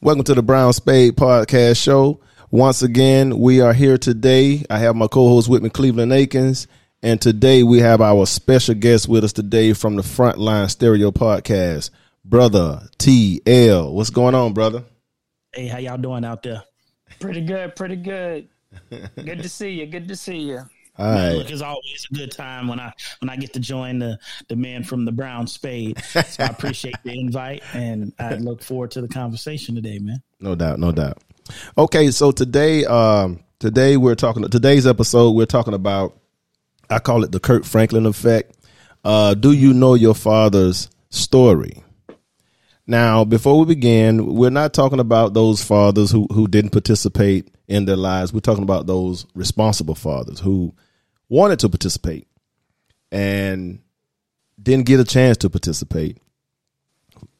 Welcome to the Brown Spade Podcast Show. Once again, we are here today. I have my co-host with me, Cleveland Akins, and today we have our special guest with us today from the Frontline Stereo Podcast, brother TL. What's going on, brother? Hey, how y'all doing out there? Pretty good, pretty good. good to see you. Good to see you. All right. Look, it's always a good time when I when I get to join the the men from the Brown Spade. So I appreciate the invite, and I look forward to the conversation today, man. No doubt, no doubt. Okay, so today, um, today we're talking. Today's episode, we're talking about. I call it the Kirk Franklin effect. Uh, do you know your father's story? Now, before we begin, we're not talking about those fathers who who didn't participate in their lives. We're talking about those responsible fathers who wanted to participate and didn't get a chance to participate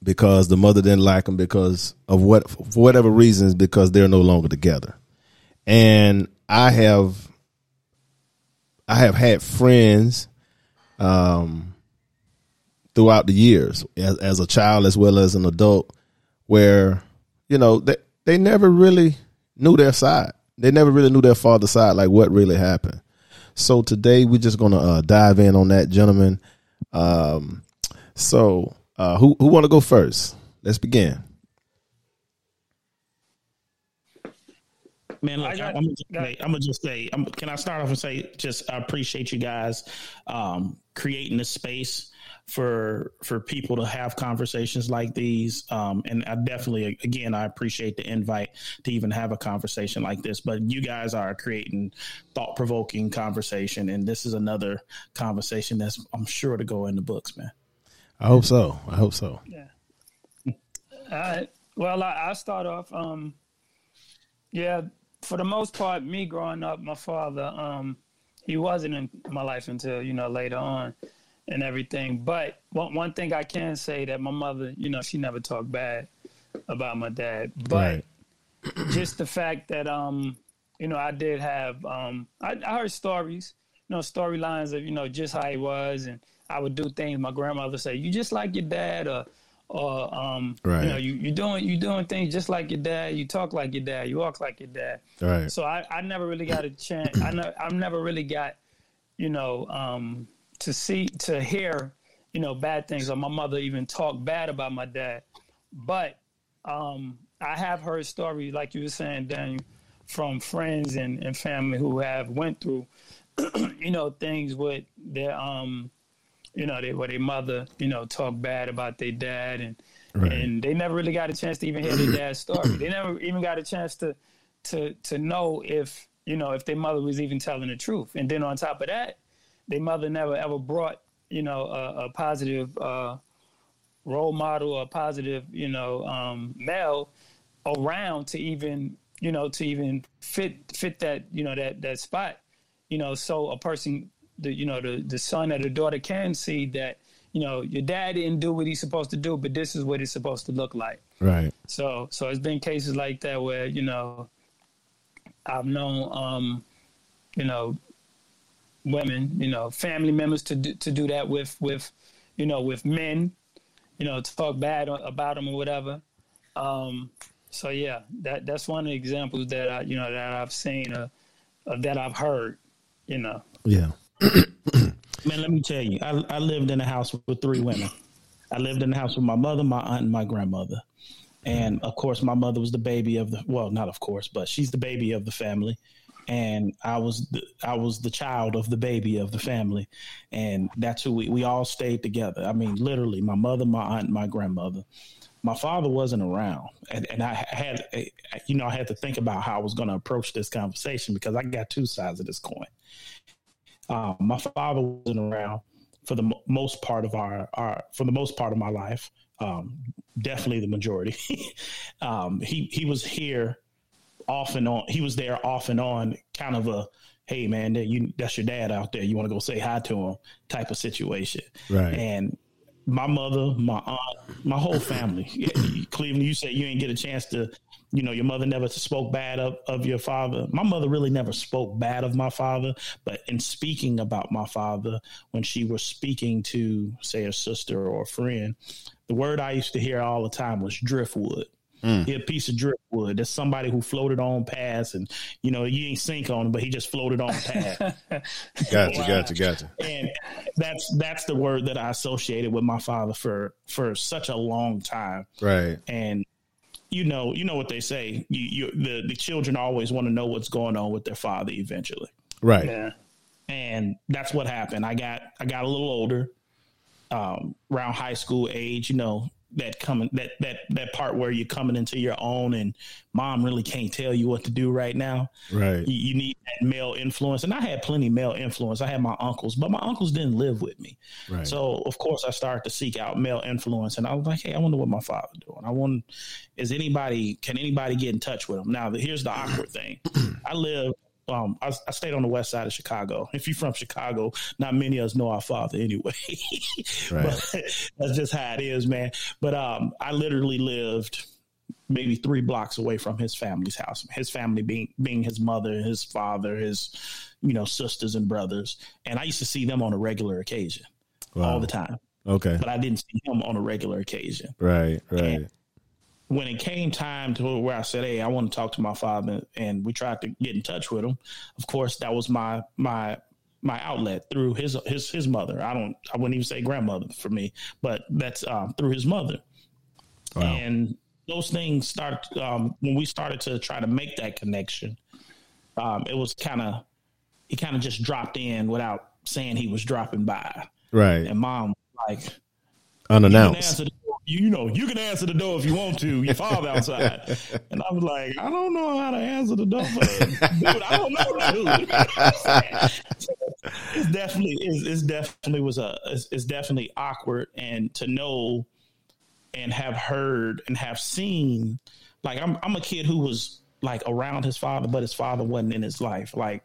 because the mother didn't like them because of what for whatever reasons because they're no longer together. And I have I have had friends um throughout the years as, as a child as well as an adult where you know they they never really knew their side. They never really knew their father's side like what really happened. So today we're just going to uh, dive in on that, gentlemen. Um, so uh, who who want to go first? Let's begin. Man, look, I got- I'm, gonna just say, I'm gonna just say, I'm, can I start off and say, just I appreciate you guys um, creating this space for for people to have conversations like these. Um, and I definitely, again, I appreciate the invite to even have a conversation like this. But you guys are creating thought provoking conversation, and this is another conversation that's I'm sure to go in the books, man. I hope so. I hope so. Yeah. All right. Well, I, I'll start off. Um, yeah, for the most part, me growing up, my father, um, he wasn't in my life until you know later on, and everything. But one one thing I can say that my mother, you know, she never talked bad about my dad. But Right. just the fact that um, you know, I did have um, I, I heard stories, you know, storylines of you know just how he was, and I would do things. My grandmother say, "You just like your dad," or or um, Right. you know, you you doing you doing things just like your dad. You talk like your dad. You walk like your dad. Right. So I, I never really got a chance. I know I've never really got, you know, um, to see to hear, you know, bad things or my mother even talk bad about my dad. But um, I have heard stories like you were saying, Daniel, from friends and, and family who have went through, you know, things with their um, you know, they, where their mother, you know, talk bad about their dad and Right. and they never really got a chance to even hear their dad's story. They never even got a chance to to to know if you know if their mother was even telling the truth. And then on top of that, their mother never ever brought you know a, a positive uh, role model or a positive you know um, male around to even you know to even fit fit that you know that that spot. You know, so a person the you know the the son or the daughter can see that you know your dad didn't do what he's supposed to do, but this is what it's supposed to look like. Right. So so it's been cases like that where you know I've known um, you know women, you know family members to do, to do that with with you know with men, you know to talk bad about them or whatever. Um, so yeah, that that's one of the examples that I you know that I've seen uh, uh, that I've heard. You know, Yeah. Man, let me tell you, I, I lived in a house with three women. I lived in the house with my mother, my aunt, and my grandmother. And of course, my mother was the baby of the well, not of course, but she's the baby of the family. And I was the, I was the child of the baby of the family, and that's who we we all stayed together. I mean, literally, my mother, my aunt, my grandmother. My father wasn't around, and, and I had, you know, I had to think about how I was going to approach this conversation because I got two sides of this coin. Uh, my father wasn't around for the mo- most part of our, our for the most part of my life. Um, definitely the majority. um, he he was here off and on. He was there off and on, kind of a hey man, that you that's your dad out there. You want to go say hi to him type of situation. Right. And my mother, my aunt, my whole family. Cleveland, you said you didn't get a chance to, you know, your mother never spoke bad of, of your father. My mother really never spoke bad of my father, but in speaking about my father, when she was speaking to, say, a sister or a friend, the word I used to hear all the time was driftwood. He a piece of driftwood. There's somebody who floated on past, and you know you ain't sink on him, but he just floated on past. Gotcha, gotcha, gotcha. and that's that's the word that I associated with my father for for such a long time. Right. And you know, you know what they say. You, you the the children always want to know what's going on with their father eventually, Right. Yeah. and that's what happened. I got I got a little older, um, around high school age. You know that coming that that that part where you're coming into your own, and mom really can't tell you what to do right now. Right. You, you need that male influence, and I had plenty male influence. I had my uncles, but my uncles didn't live with me. Right. So of course I started to seek out male influence, and I was like, "Hey, I wonder what my father doing. I want is anybody can anybody get in touch with him?" Now here's the awkward thing: I live. Um, I, I stayed on the west side of Chicago. If you're from Chicago, not many of us know our father anyway. Right. but that's just how it is, man. But um, I literally lived maybe three blocks away from his family's house. His family being being his mother, his father, his you know sisters and brothers, and I used to see them on a regular occasion, Wow. all the time. Okay. But I didn't see him on a regular occasion. Right. Right. When it came time to where I said, "Hey, I want to talk to my father," and we tried to get in touch with him, of course, that was my my my outlet through his his his mother. I don't I wouldn't even say grandmother for me, but that's um, through his mother. Wow. And those things start um, when we started to try to make that connection. Um, it was kind of he kind of just dropped in without saying he was dropping by, Right. and mom like Unannounced. You, know, you can answer the door if you want to. Your father outside, and I was like, I don't know how to answer the door, dude. I don't know, dude. it's definitely, it's, it's definitely was a, it's, it's definitely awkward, and to know and have heard and have seen, like I'm, I'm a kid who was like around his father, but his father wasn't in his life. Like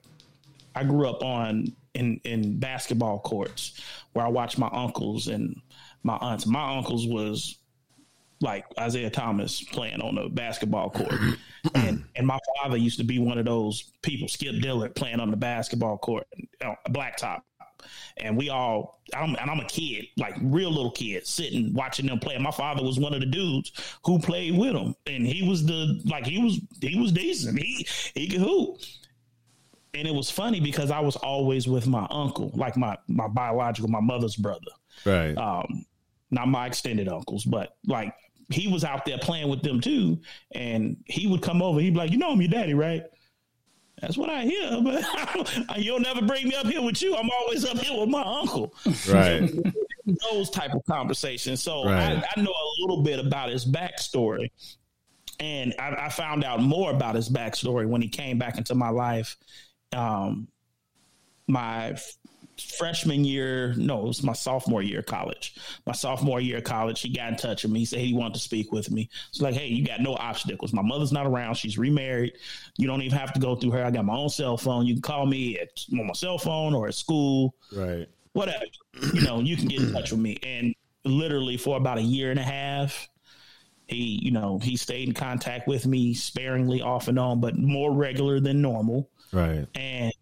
I grew up on in in basketball courts where I watched my uncles and my aunts. My uncles was like Isiah Thomas playing on the basketball court, and and my father used to be one of those people, Skip Dillard, playing on the basketball court, uh, blacktop. And we all, I'm, and I'm a kid, like real little kid, sitting watching them play. My father was one of the dudes who played with them, and he was the like he was he was decent. He he could hoop and it was funny because I was always with my uncle, like my my biological, my mother's brother, Right. um, not my extended uncles, but like he was out there playing with them too, and he would come over. He'd be like, "You know I'm your daddy, right?" That's what I hear, but you'll never bring me up here with you. I'm always up here with my uncle. right. Those type of conversations. So Right. I, I know a little bit about his backstory, and I, I found out more about his backstory when he came back into my life. Um, my freshman year, no, it was my sophomore year of college. My sophomore year of college, he got in touch with me. He said he wanted to speak with me. It's like, hey, you got no obstacles. My mother's not around. She's remarried. You don't even have to go through her. I got my own cell phone. You can call me at on my cell phone or at school Right. whatever. You know, you can get in touch with me. And literally for about a year and a half, he, you know, he stayed in contact with me sparingly off and on, but more regular than normal. Right. And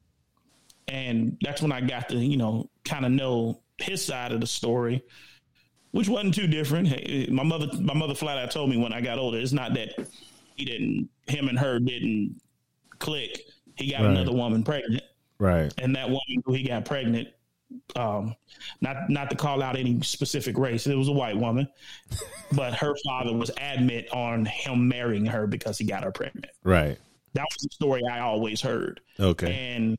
and that's when I got to, you know, kind of know his side of the story, which wasn't too different. My mother my mother flat out told me when I got older, it's not that he didn't him and her didn't click. He got Right. another woman pregnant Right. and that woman who he got pregnant, um, not not to call out any specific race, it was a white woman, but her father was adamant on him marrying her because he got her pregnant. Right. That was the story I always heard. Okay. And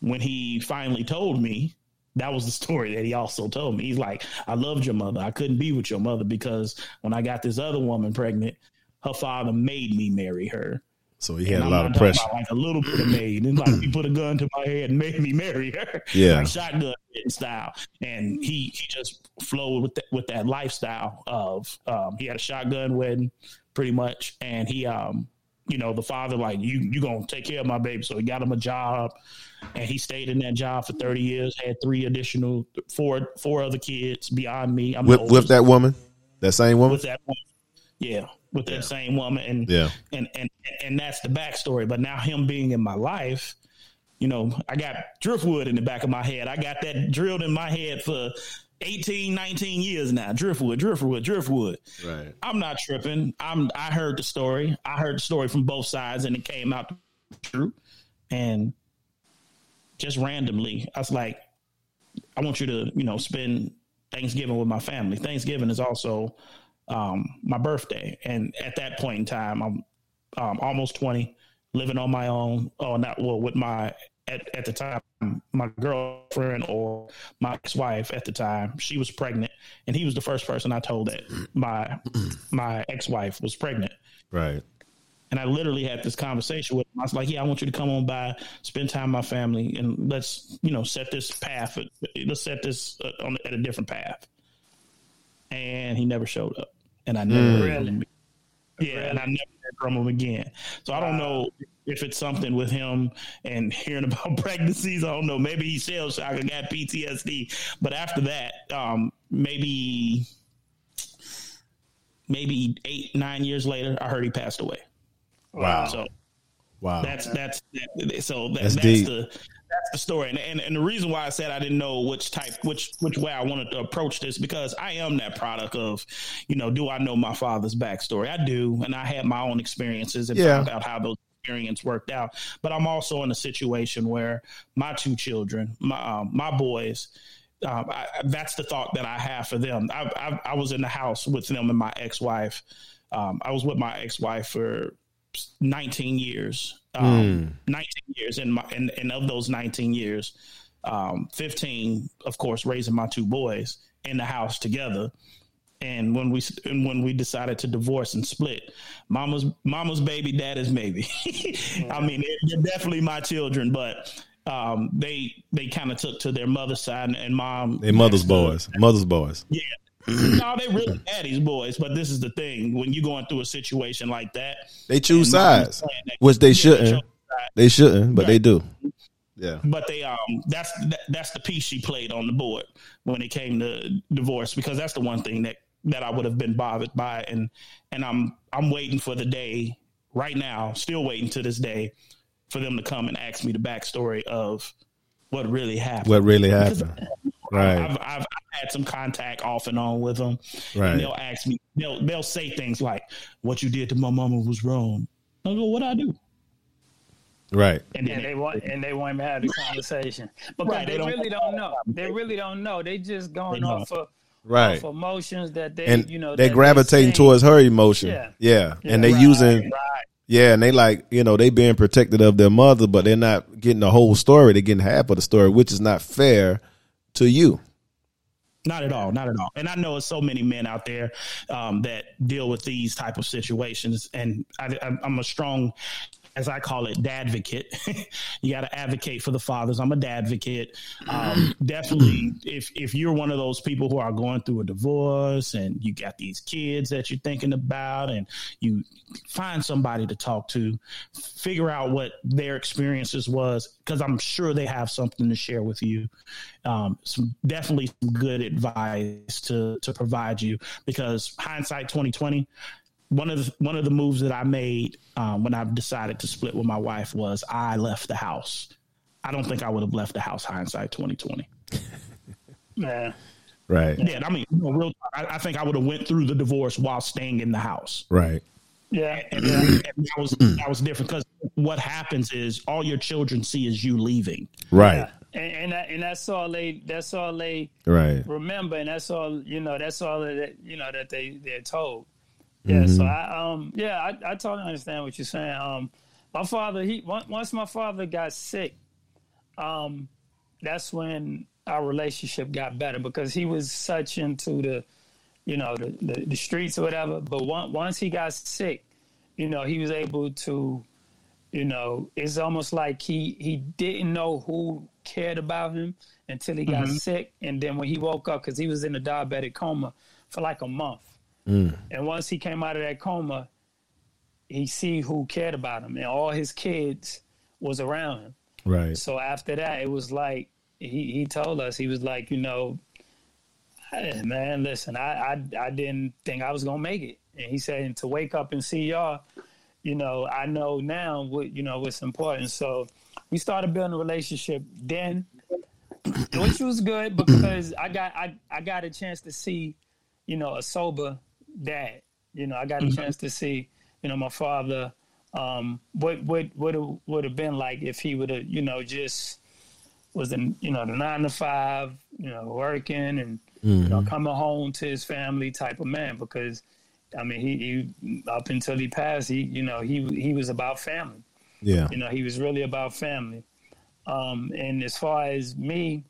when he finally told me, that was the story that he also told me. He's like, I loved your mother. I couldn't be with your mother because when I got this other woman pregnant, her father made me marry her. So he had And a lot of pressure. about like a little bit of made. And like he put a gun to my head and made me marry her. Yeah. like shotgun style. And he he just flowed with that, with that lifestyle of um, he had a shotgun wedding pretty much, and he um you know the father like you you gonna take care of my baby, so he got him a job, and he stayed in that job for thirty years, had three additional four four other kids beyond me. I'm With with that woman, that same woman. with that woman. Yeah, with that same woman, and Yeah. and and and that's the backstory. But now him being in my life, you know, I got driftwood in the back of my head. I got that drilled in my head for 18, 19 years now. Driftwood, Driftwood, Driftwood. Right. I'm not tripping. I'm I heard the story. I heard the story from both sides and it came out true. And just randomly, I was like, I want you to, you know, spend Thanksgiving with my family. Thanksgiving is also um, my birthday. And at that point in time, I'm um, almost 20, living on my own. Oh, not well with my at, at the time my girlfriend or my ex-wife at the time she was pregnant and he was the first person i told that my my ex-wife was pregnant. Right. and i literally had this conversation with him. I was like yeah i want you to come on by spend time with my family and let's you know set this path let's set this uh, on at a different path. And he never showed up. And i never heard from him yeah, and I never heard from him again. So I don't know if it's something with him and hearing about pregnancies. I don't know. Maybe he shell shock and got PTSD. But after that, um, maybe maybe eight nine years later, I heard he passed away. Wow. So Wow. that's that's that, so that, That's that's, the that's the story, and, and and the reason why I said I didn't know which type which which way I wanted to approach this because I am that product of, you know, do I know my father's backstory? I do, and I had my own experiences and Yeah. found out how those experiences worked out. But I'm also in a situation where my two children, my um, my boys. Um, I, that's the thought that I have for them. I, I, I was in the house with them and my ex-wife. Um, I was with my ex-wife for 19 years. Um, 19 years, and my and, and of those 19 years, um, 15, of course, raising my two boys in the house together. And when we and when we decided to divorce and split, mama's mama's baby, daddy's maybe. I mean, they're, definitely my children, but um, they they kind of took to their mother's side, and, and mom they mother's boys. Mother's boys. yeah. no, they really daddy's boys, but this is the thing: when you're going through a situation like that, They choose and mom is sides, which they Yeah, shouldn't. They shouldn't, but they do. Yeah. but they um that's that, that's the piece she played on the board when it came to divorce because that's the one thing that that I would have been bothered by and and I'm I'm waiting for the day right now still waiting to this day for them to come and ask me the backstory of what really happened What really happened? Right. I've, I've, I've had some contact off and on with them Right. and they'll ask me they'll they'll say things like what you did to my mama was wrong I go what I do Right. and then and they want and they want to have the conversation because Right, they, they don't- really don't know. They really don't know. They just going They off of Right. off emotions that they And you know they that gravitating think- towards her emotion. Yeah. Yeah. And they Right, using right yeah, and they like, you know, they being protected of their mother, but they're not getting the whole story. They're getting half of the story, which is not fair to you. Not at all, not at all. And I know there's so many men out there um, that deal with these type of situations, and I, I'm- I'm a strong, as I call it, dadvocate. you got to advocate for the fathers. I'm a dadvocate. Um, definitely, if if you're one of those people who are going through a divorce and you got these kids that you're thinking about, and you find somebody to talk to, figure out what their experiences was, because I'm sure they have something to share with you um, some definitely some good advice to to provide you because hindsight 2020 one of the one of the moves that I made um, when I decided to split with my wife was I left the house. I don't think I would have left the house hindsight 2020. Yeah. Right. Yeah, I mean, you know, real, I, I think I would have went through the divorce while staying in the house. Right. Yeah. And, and that was that was different because what happens is all your children see is you leaving. Right. And and, that, and that's all they that's all they Right. remember, and that's all you know. That's all that you know that they they're told. Yeah. So I um yeah I, I totally understand what you're saying. Um, my father he once my father got sick, um, that's when our relationship got better because he was such into the, you know, the the, the streets or whatever. But once once he got sick, you know, he was able to, you know, it's almost like he he didn't know who cared about him until he got sick, and then when he woke up because he was in a diabetic coma for like a month. Mm. And once he came out of that coma, he see who cared about him, and all his kids was around him. Right. So after that, it was like he he told us he was like, you know, "Hey, man, listen, I I, I didn't think I was gonna make it, and he said and to wake up and see y'all, you know, I know now what you know what's important. So we started building a relationship then. which was good because I got I, I got a chance to see, you know, a sober dad. You know, I got a mm-hmm. chance to see, you know, my father. Um, what what would would have been like if he would have, you know, just was in, you know the nine to five, you know, working and mm-hmm. you know mm-hmm. coming home to his family type of man. Because I mean, he, he up until he passed, he you know he he was about family. Yeah, you know, he was really about family. Um, and as far as me,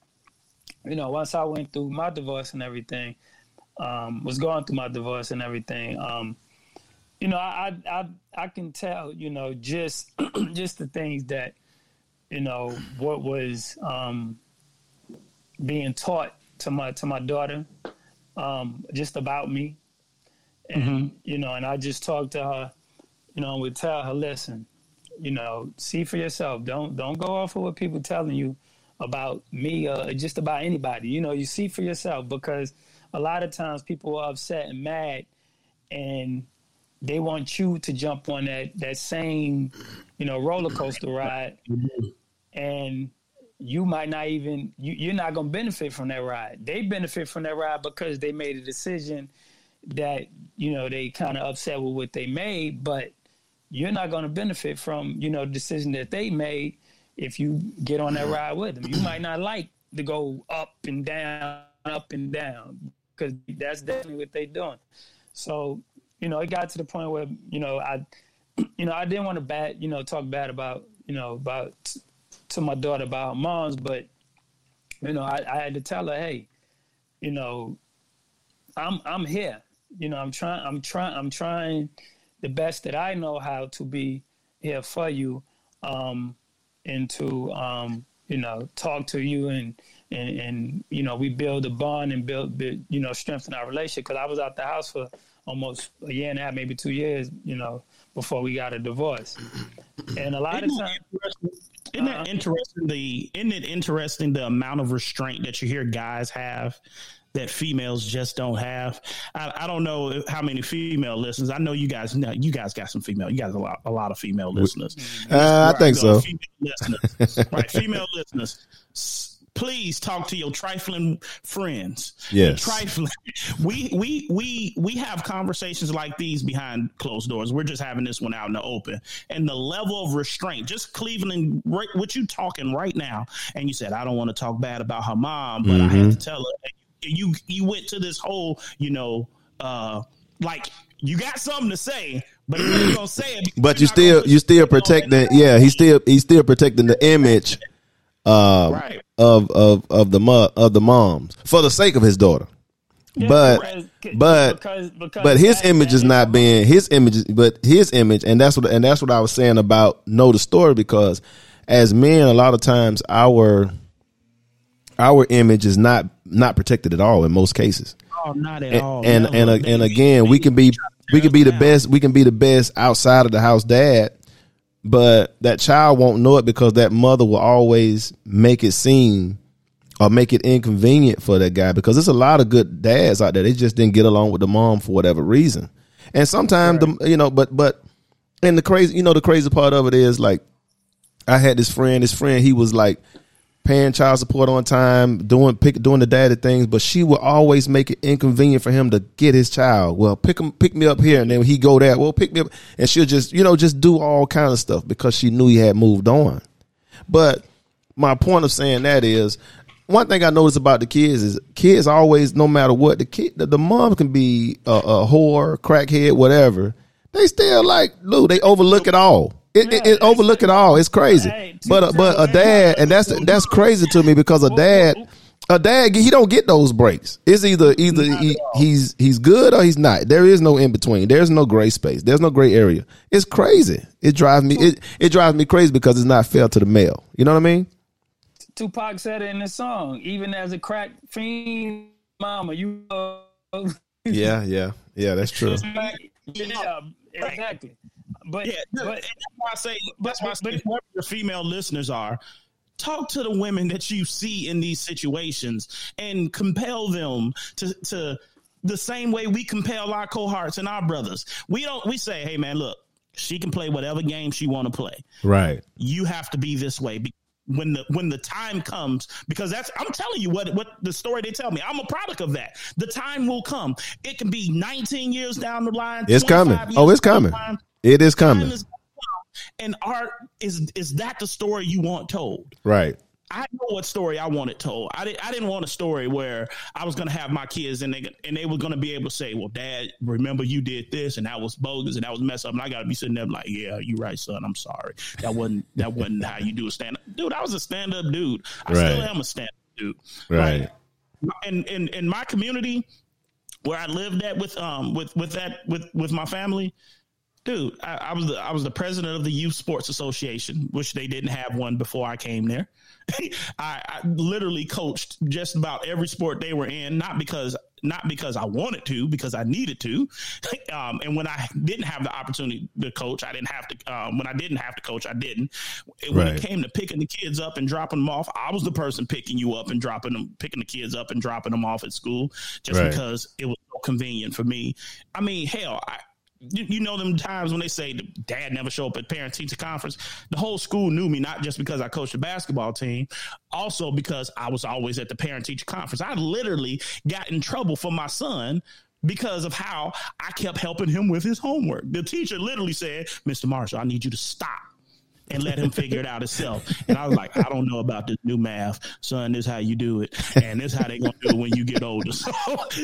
you know, once I went through my divorce and everything, um, was going through my divorce and everything, um, you know, I, I I can tell, you know, just just the things that, you know, what was um, being taught to my to my daughter, um, just about me, and mm-hmm. you know, and I just talked to her, you know, would tell her, listen, you know, see for yourself. Don't don't go off of what people telling you about me or just about anybody. You know, you see for yourself because a lot of times people are upset and mad and they want you to jump on that that same, you know, roller coaster ride and you might not even you, you're not gonna benefit from that ride. They benefit from that ride because they made a decision that, you know, they kind of upset with what they made, but you're not going to benefit from you know the decision that they made if you get on that ride with them. You might not like to go up and down, up and down, because that's definitely what they're doing. So you know, it got to the point where you know I, you know, I didn't want to bad, you know, talk bad about you know about to my daughter about her moms, but you know, I, I had to tell her, hey, you know, I'm I'm here. You know, I'm trying. I'm trying. I'm trying the best that I know how to be here for you, um, and to um, you know talk to you and, and and you know we build a bond and build, build you know strengthen our relationship. Because I was out the house for almost a year and a half, maybe two years, you know, before we got a divorce. And a lot isn't of times. Isn't that uh, interesting? The isn't it interesting the amount of restraint that you hear guys have that females just don't have. I, I, don't know how many female listeners. I know you guys. Know, you guys got some female. You guys a lot, a lot of female listeners. Uh, I think so. Female listeners, right? Female listeners. Please talk to your trifling friends. Yes, trifling. We we we we have conversations like these behind closed doors. We're just having this one out in the open, and the level of restraint. Just Cleveland, right, what you talking right now? And you said I don't want to talk bad about her mom, but mm-hmm. I had mm-hmm. to tell her you you went to this whole, you know, uh, like you got something to say, but you gonna say it. But you still you still protecting. Yeah, he's still he's still protecting the image. Um, right. Of of of the mo- of the moms for the sake of his daughter. Yeah, but but because, because but his image is not being his image but his image and that's what and that's what I was saying about know the story because as men a lot of times our our image is not not protected at all in most cases. Oh, not at and, all. And no, and, and, and again, we can be we can be the best. We can be the best outside of the house dad, but that child won't know it because that mother will always make it seem or make it inconvenient for that guy because there's a lot of good dads out there. They just didn't get along with the mom for whatever reason. And sometimes right. the you know, but but and the crazy you know the crazy part of it is like I had this friend, this friend, he was like paying child support on time, doing pick, doing the daddy things, but she would always make it inconvenient for him to get his child. Well, pick him, pick me up here, and then he go there. Well, pick me up, and she'll just you know just do all kind of stuff because she knew he had moved on. But my point of saying that is. One thing I notice about the kids is kids always, no matter what, the kid, the, the mom can be a, a whore, crackhead, whatever. They still like, Lou, they overlook it all. It, it, it overlook it all. It's crazy. Hey, but uh, but a dad, and that's that's crazy to me because a dad, a dad, he don't get those breaks. It's either either he, he's he's good or he's not. There is no in between. There's no gray space. There's no gray area. It's crazy. It drives me it it drives me crazy because it's not fair to the male. You know what I mean? Tupac said it in the song. Even as a crack fiend, mama, you. yeah, yeah, yeah. That's true. yeah, exactly. But yeah, but, that's why I say that's why I say whoever your female listeners are, talk to the women that you see in these situations and compel them to to the same way we compel our cohorts and our brothers. We don't we say, hey man, look, she can play whatever game she want to play. Right. You have to be this way when the when the time comes because that's I'm telling you what what the story they tell me. I'm a product of that. The time will come. It can be 19 years down the line. It's coming. Oh, it's coming. line. It is coming. is gonna come. And art is is that the story you want told? Right. I know what story I wanted told. I didn't. I didn't want a story where I was going to have my kids and they and they were going to be able to say, "Well, Dad, remember you did this and that was bogus and that was messed up." And I got to be sitting there like, "Yeah, you're right, son. I'm sorry. That wasn't that wasn't how you do a stand up, dude. I was a stand up dude. I still am a stand up dude. Right. And in in my community where I lived at with um with with that with with my family." Dude, I, I was the I was the president of the Youth Sports Association, which they didn't have one before I came there. I, I literally coached just about every sport they were in, not because not because I wanted to, because I needed to. Um, and when I didn't have the opportunity to coach, I didn't have to. Um, when I didn't have to coach, I didn't. When Right. it came to picking the kids up and dropping them off, I was the person picking you up and dropping them, picking the kids up and dropping them off at school, just Right. because it was so convenient for me. I mean, hell, I, you, you know them times when they say the dad never show up at parent teacher conference. The whole school knew me not just because I coached the basketball team, also because I was always at the parent teacher conference. I literally got in trouble for my son because of how I kept helping him with his homework. The teacher literally said, "Mr. Marshall, I need you to stop." and let him figure it out himself. And I was like, I don't know about this new math, son. This is how you do it, and this how they gonna do it when you get older. So,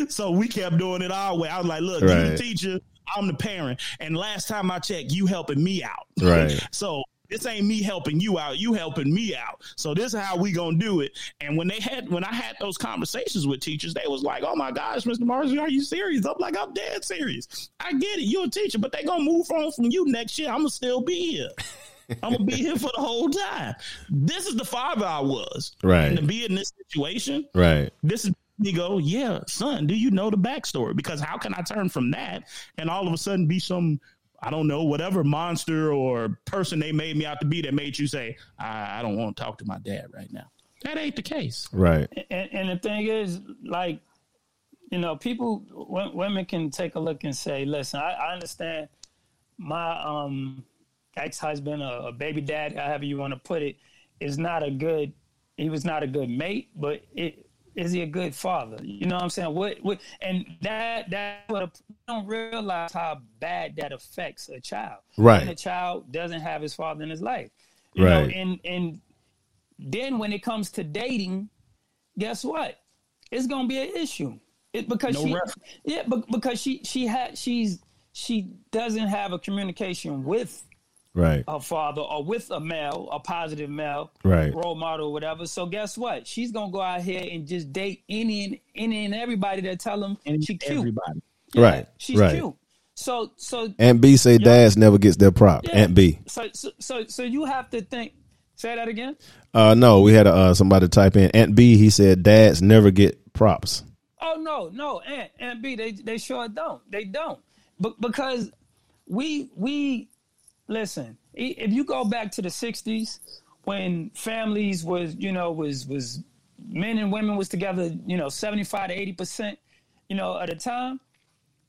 so we kept doing it our way. I was like, look, Right. teacher, I'm the parent, and last time I checked, you helping me out. Right. so. This ain't me helping you out. You helping me out. So this is how we gonna do it. And when they had, when I had those conversations with teachers, they was like, "Oh my gosh, Mr. Marshall, are you serious?" I'm like, "I'm dead serious. I get it. You're a teacher, but they gonna move on from you next year. I'm gonna still be here. I'm gonna be here for the whole time. This is the father I was. Right. And to be in this situation, Right. this is you go, yeah, son, do you know the backstory? Because how can I turn from that and all of a sudden be some I don't know, whatever monster or person they made me out to be that made you say, I, I don't want to talk to my dad right now. That ain't the case. Right. and, and the thing is, like, you know, people, w- women can take a look and say, listen, I, I understand my um, ex husband or, or baby dad, however you want to put it, is not a good, he was not a good mate, but it, is he a good father? You know what I'm saying? What, what, and that, that, what you don't realize how bad that affects a child. Right. When a child doesn't have his father in his life. You Right. know, and, and then when it comes to dating, guess what? It's gonna be an issue. It because No she ref- yeah, but because she she had she's she doesn't have a communication with Right. her father or with a male, a positive male Right. role model or whatever. So guess what? She's gonna go out here and just date any and any and everybody that tell them And she cute. everybody. Yeah, Right, She's right. cute. So so Aunt B say dads never gets their prop. yeah. Aunt B. So so so so you have to think say that again? Uh, no, we had uh, somebody type in Aunt B. He said dads never get props. Oh no, no, Aunt and B, they they sure don't. They don't, but because we we listen. If you go back to the '60s when families was you know was was men and women was together, you know, 75 to 80 percent, you know, at a time.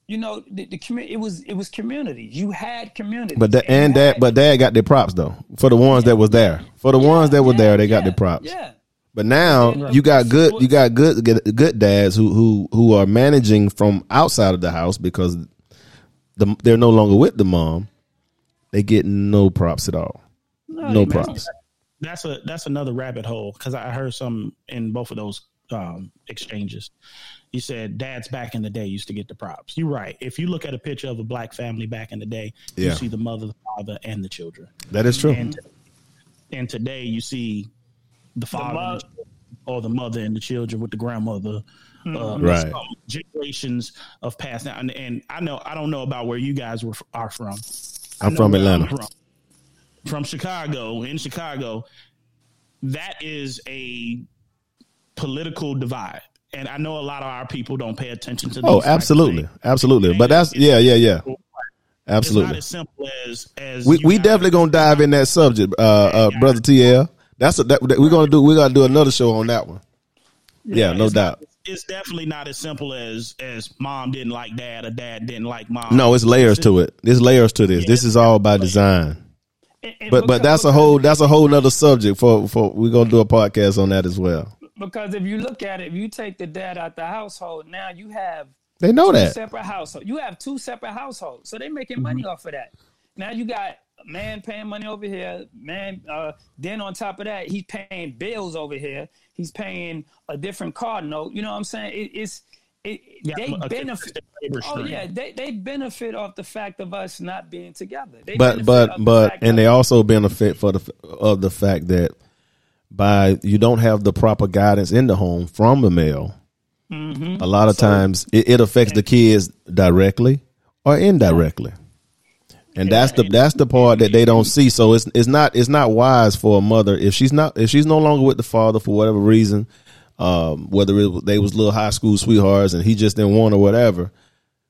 You know, the, the community it was it was community. You had community, But that and that, but dad got their props though. For the ones that was there, for the ones that were there, they got their props. Yeah, But now you got good, you got good, good, good dads who who who are managing from outside of the house because the they're no longer with the mom. They get no props at all. No they- props. That's a that's another rabbit hole because I heard some in both of those um, exchanges. You said dads back in the day used to get the props. You're right. If you look at a picture of a black family back in the day, Yeah. you see the mother, the father, and the children. That is true. And and today you see the father the children, or the mother and the children with the grandmother. Uh, Right. Generations of past now, and, and I know I don't know about where you guys were are from. I'm from Atlanta. from. From Chicago, in Chicago, that is a political divide, and I know a lot of our people don't pay attention to. That. Oh, absolutely, absolutely. But that's yeah, yeah, yeah. It's not Absolutely. as simple as as We we definitely gonna dive in that subject, uh, uh, brother TL. That's a, that, that we're gonna do. We're gonna do another show on that one. Yeah, no doubt. Not, it's definitely not as simple as as mom didn't like dad or dad didn't like mom. No, it's layers to it. There's layers to this. This is all by design. And- and But but that's a whole that's a whole nother subject for for we're gonna do a podcast on that as well. because if you look at it, if you take the dad out the household, now you have They know two that. separate household. You have two separate households, so they're making money Mm-hmm. off of that. Now you got a man paying money over here, man. Uh, then on top of that, he's paying bills over here. He's paying a different car note. You know what I'm saying? It, it's it, Yeah, they benefit. Oh stream. yeah, they, they benefit off the fact of us not being together. They But benefit but the but and they also benefit for the of the fact that by you don't have the proper guidance in the home from the male. Mm-hmm. A lot of times it, it affects the kids directly or indirectly. And that's the that's the part that they don't see. So it's it's not it's not wise for a mother if she's not if she's no longer with the father for whatever reason, um, whether it was, they was little high school sweethearts and he just didn't want or whatever,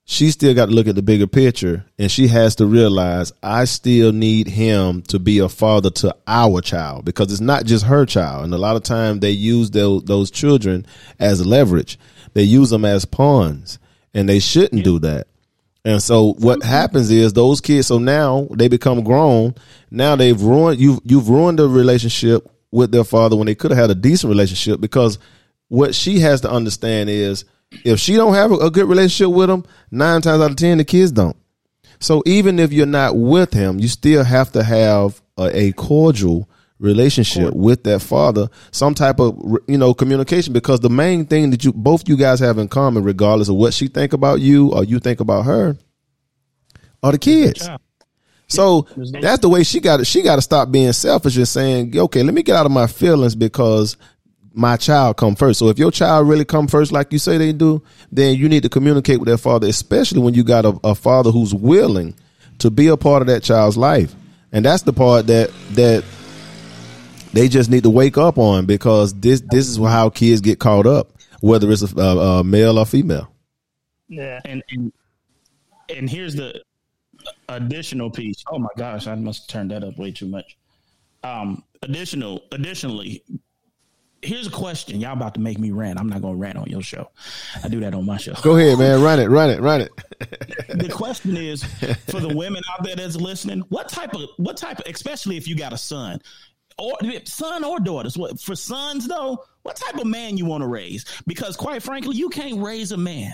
she still got to look at the bigger picture and she has to realize I still need him to be a father to our child because it's not just her child. And a lot of time they use those, those children as leverage. They use them as pawns and they shouldn't do that. And so what mm-hmm. happens is those kids so now they become grown. Now they've ruined You've you've ruined the relationship with their father when they could have had a decent relationship because what she has to understand is if she don't have a, a good relationship with him, nine times out of ten the kids don't. So even if you're not with him, you still have to have a, a cordial relationship with that father, some type of you know communication. Because the main thing that you both you guys have in common, regardless of what she think about you or you think about her, are the kids. So that's the way she got it. She got to stop being selfish and saying, "Okay, let me get out of my feelings because my child come first. So if your child really come first, like you say they do, then you need to communicate with their father, especially when you got a, a father who's willing to be a part of that child's life. And that's the part that that they just need to wake up on because this this is how kids get caught up, whether it's a, a, a male or female. yeah. and and and here's the additional piece. Oh my gosh, I must have turned that up way too much. Um, additional, additionally, here's a question. Y'all about to make me rant. I'm not going to rant on your show. I do that on my show. Go ahead, man. Run it, run it, run it. the question is for the women out there that's listening, what type of what type of especially if you got a son or son or daughters, what for sons though, what type of man you want to raise? Because quite frankly, you can't raise a man.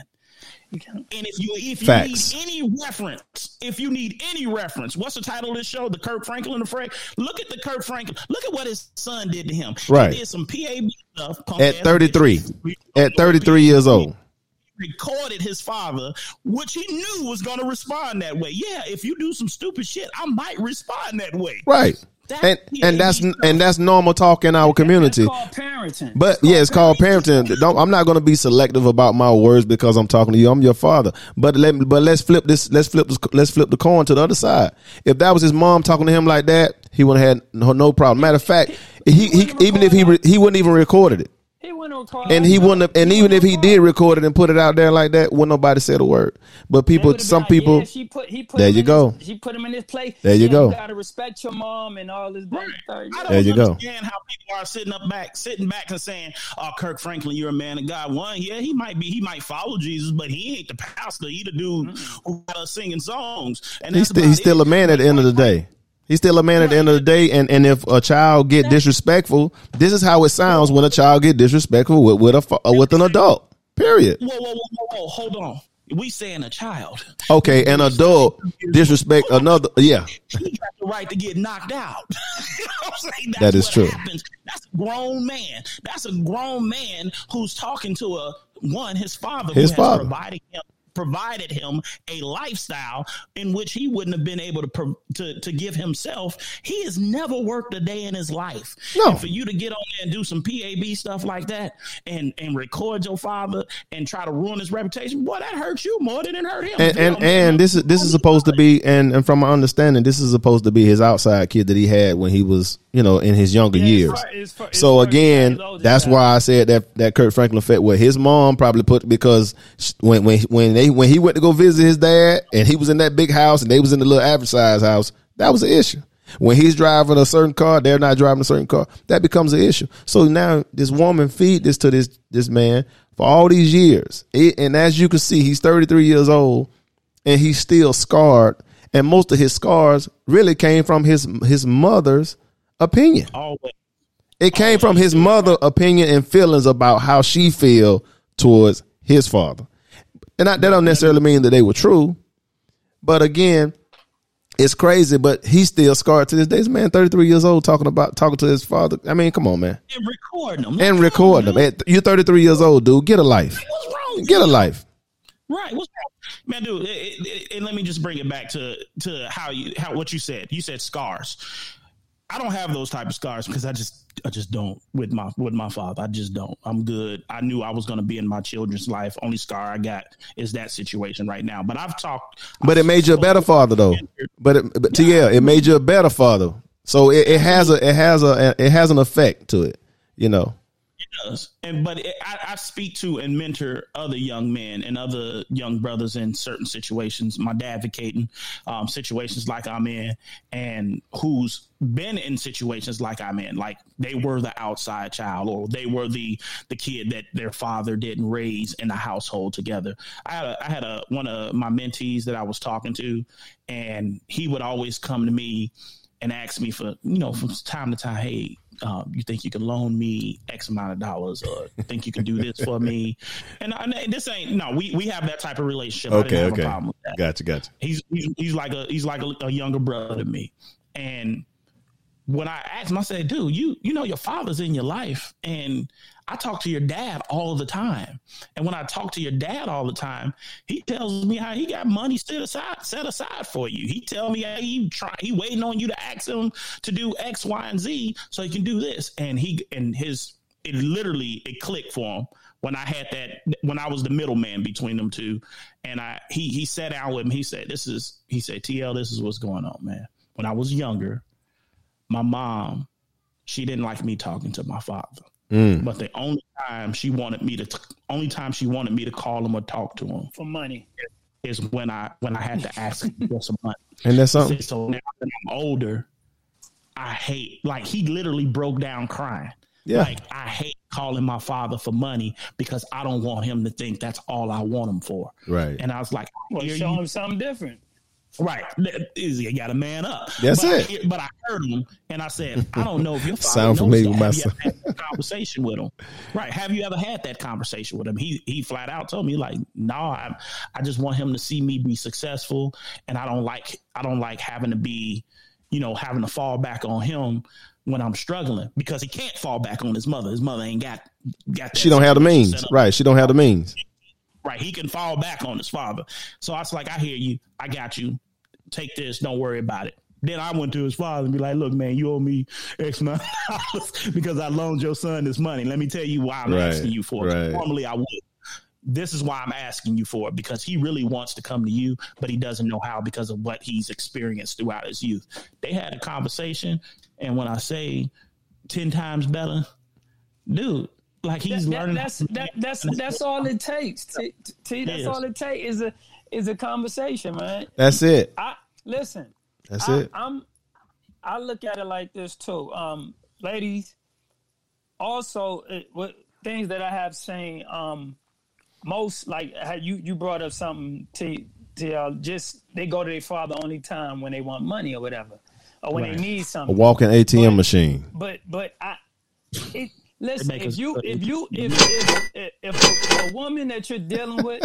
And if you if you Facts. need any reference, if you need any reference, what's the title of this show? The Kirk Franklin effect. Look at the Kirk Franklin. Look at what his son did to him. Right. He did some PAB stuff. At 33. At 33 years old. recorded his father, which he knew was going to respond that way. Yeah, if you do some stupid shit, I might respond that way. Right. And and that's and that's normal talk in our community. Parenting. But yeah, it's called parenting. Don't, I'm not going to be selective about my words because I'm talking to you. I'm your father. But let but let's flip this. Let's flip this. Let's flip the coin to the other side. If that was his mom talking to him like that, he would have had no, no problem. Matter of fact, he, he even if he re, he wouldn't even recorded it, he went on call and he wouldn't. Have, and even if he did record it and put it out there like that, wouldn't nobody said a word. But people, some people, she put, he put There you go. His, she put him in his place. There you Yeah, go. gotta respect your mom and all this. Right. I don't There you go. understand how people are sitting up back, sitting back and saying, "Oh, Kirk Franklin, you're a man of God." One, yeah, he might be, he might follow Jesus, but he ain't the pastor. He the dude who got us singing songs, and he's that's still, he's still a man at the end of the day. He's still a man at the end of the day, and, and if a child get disrespectful, this is how it sounds when a child get disrespectful with with a uh, with an adult. Period. Whoa, whoa, whoa, whoa, whoa! Hold on. We saying a child. Okay, an adult disrespect another. Yeah, he got the right to get knocked out. You know what I'm saying? That's That is true. Happens. That's a grown man. That's a grown man who's talking to a one his father His who father. provided him provided him a lifestyle in which he wouldn't have been able to to to give himself. He has never worked a day in his life. No. And for you to get on there and do some PAB stuff like that and and record your father and try to ruin his reputation, boy, that hurts you more than it hurt him. and and and this is this is supposed to be, and and from my understanding, this is supposed to be his outside kid that he had when he was, you know, in his younger Yeah, it's years. far- it's far- it's So again, that's why I said that that Kirk Franklin effect, where his mom probably put because when when when they when he went to go visit his dad and he was in that big house and they was in the little average size house, that was an issue. When he's driving a certain car, they're not driving a certain car. That becomes an issue. So now this woman feed this to this this man for all these years, It- and as you can see, he's thirty three years old and he's still scarred and most of his scars really came from his his mother's opinion. Always. It came from his mother opinion and feelings about how she feel towards his father. And that, that don't necessarily mean that they were true. But again, it's crazy, but he's still scarred to this day. This man, 33 years old, talking about talking to his father. I mean, come on, man. And recording them. And recording them. You're 33 years old, dude. Get a life. What's wrong? Get a life. Right. What's wrong? Man, dude, it, it, it- and let me just bring it back to to how you how what you said. You said scars. I don't have those type of scars because I just I just don't with my with my father. I just don't. I'm good. I knew I was going to be in my children's life. Only scar I got is that situation right now. But I've talked. But it made you a better father, though. But it, but yeah, it made you a better father. So it, it has a it has a it has an effect to it. You know. Does, and but it, I, I speak to and mentor other young men and other young brothers in certain situations. My dad advocating um, situations like I'm in, and who's been in situations like I'm in, like they were the outside child, or they were the the kid that their father didn't raise in a household together. I had a, I had a one of my mentees that I was talking to, and he would always come to me and ask me for you know from time to time, hey, um, you think you can loan me X amount of dollars, or think you can do this for me? And, I, and this ain't no, we we have that type of relationship. I didn't have a problem with that. Gotcha, gotcha. He's he's, he's like a he's like a, a younger brother to me, and when I asked him, I said, "Dude, you you know your father's in your life, and I talk to your dad all the time. And when I talk to your dad all the time, he tells me how he got money set aside set aside for you. He tell me how he try he waiting on you to ask him to do X, Y, and Z so he can do this. And he and his it literally it clicked for him when I had that when I was the middleman between them two. And I he he sat down with him. He said, "This is," he said, "TL, this is what's going on, man. When I was younger, my mom, she didn't like me talking to my father. Mm. But the only time she wanted me to, only time she wanted me to call him or talk to him for money. is when I when I had to ask him for some money. And that's something. So now that I'm older, I hate like he literally broke down crying. Yeah. Like I hate calling my father for money because I don't want him to think that's all I want him for. Right. And I was like, I Well, hear show you. him something different. Right. You got a man up. That's but I it. hear- but I heard him and I said, I don't know if your father Sound familiar with myself. ever had that conversation with him? Right. Have you ever had that conversation with him? He he flat out told me like, no, I I just want him to see me be successful and I don't like I don't like having to be, you know, having to fall back on him when I'm struggling because he can't fall back on his mother. His mother ain't got got that She don't have the means. Right. She don't have the means. Right. He can fall back on his father. So I was like, I hear you. I got you. Take this. Don't worry about it. Then I went to his father and be like, look, man, you owe me X amount of dollars because I loaned your son this money. Let me tell you why I'm Right, asking you for it. right. Normally I would. This is why I'm asking you for it because he really wants to come to you, but he doesn't know how because of what he's experienced throughout his youth. They had a conversation, and when I say 10 times better, dude, like he's That- that- learning. that's that, that's that's all it takes. T, T, that's Yes. all it takes is a is a conversation, man. That's it. I listen. That's I, it. I'm. I look at it like this too, um, ladies. Also, it, what things that I have seen, um, most like how you you brought up something to to uh, just they go to their father only time when they want money or whatever, or when Right. they need something. A walking ATM machine. But but I it listen if you if you if if if, if a, a woman that you're dealing with,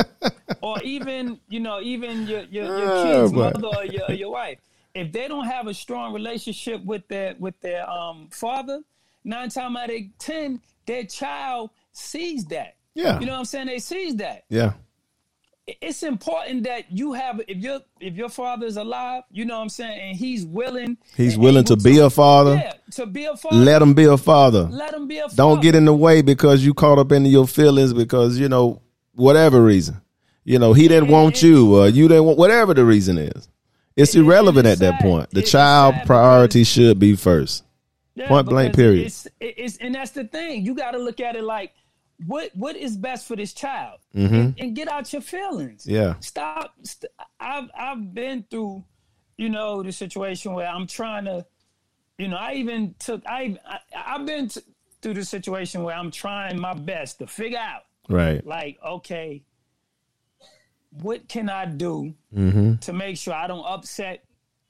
or even you know even your your, your Oh, kid's boy. mother or your, your wife, if they don't have a strong relationship with their with their um father, nine times out of ten, their child sees that. Yeah. You know what I'm saying? They sees that Yeah. It's important that you have if your if your father is alive, you know what I'm saying, and he's willing. He's willing to be a father. Yeah, to be a father. Let him be a father. Let him be a father. Don't get in the way because you caught up into your feelings because you know whatever reason. You know he didn't want you or you didn't want whatever the reason is. It's It- it- irrelevant it's at that point. The it's child priority should be first. Yeah, point blank, period. It's, it's and that's the thing. You got to look at it like what what is best for this child, Mm-hmm. and, and get out your feelings. Yeah. Stop. St- I've I've been through, you know, the situation where I'm trying to, you know, I even took I, I I've been t- through the situation where I'm trying my best to figure out Right. like okay what can I do to make sure I don't upset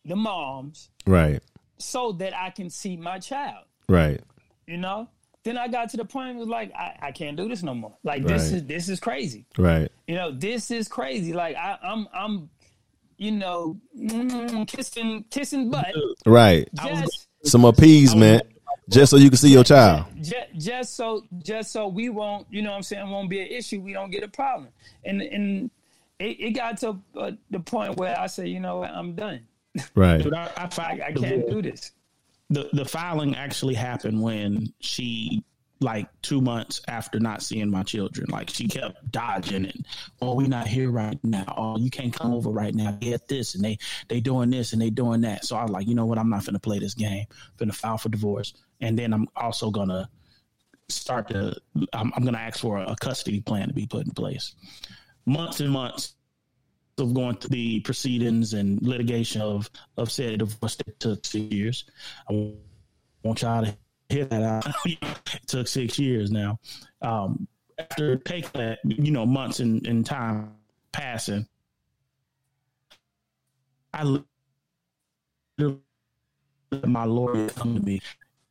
the moms Right. so that I can see my child? Right. You know? Then I got to the point it was like I, I can't do this no more. Like this Right. is this is crazy. Right. You know, this is crazy. Like I, I'm I'm you know mm, kissing kissing butt Right. just Some appeasement just so you can see your child. just, just so just so we won't you know what I'm saying won't be an issue we don't get a problem and and it, it got to uh, the point where I said you know what I'm done Right. Dude, I, I, I, filed I the can't do this the the filing actually happened when she like two months after not seeing my children. Like she kept dodging it. Oh we're not here right now. Oh you can't come over right now. Get this and they they doing this and they doing that. So i was like you know what? I'm not gonna play this game. Gonna file for divorce. And then i'm also gonna start to i'm, I'm gonna ask for a custody plan to be put in place. Months and months of going through the proceedings and litigation of of said divorce that took six years. I want y'all to hear that out. it took six years now. Um, after taking that, you know, months in time passing, I literally let my lawyer come to me,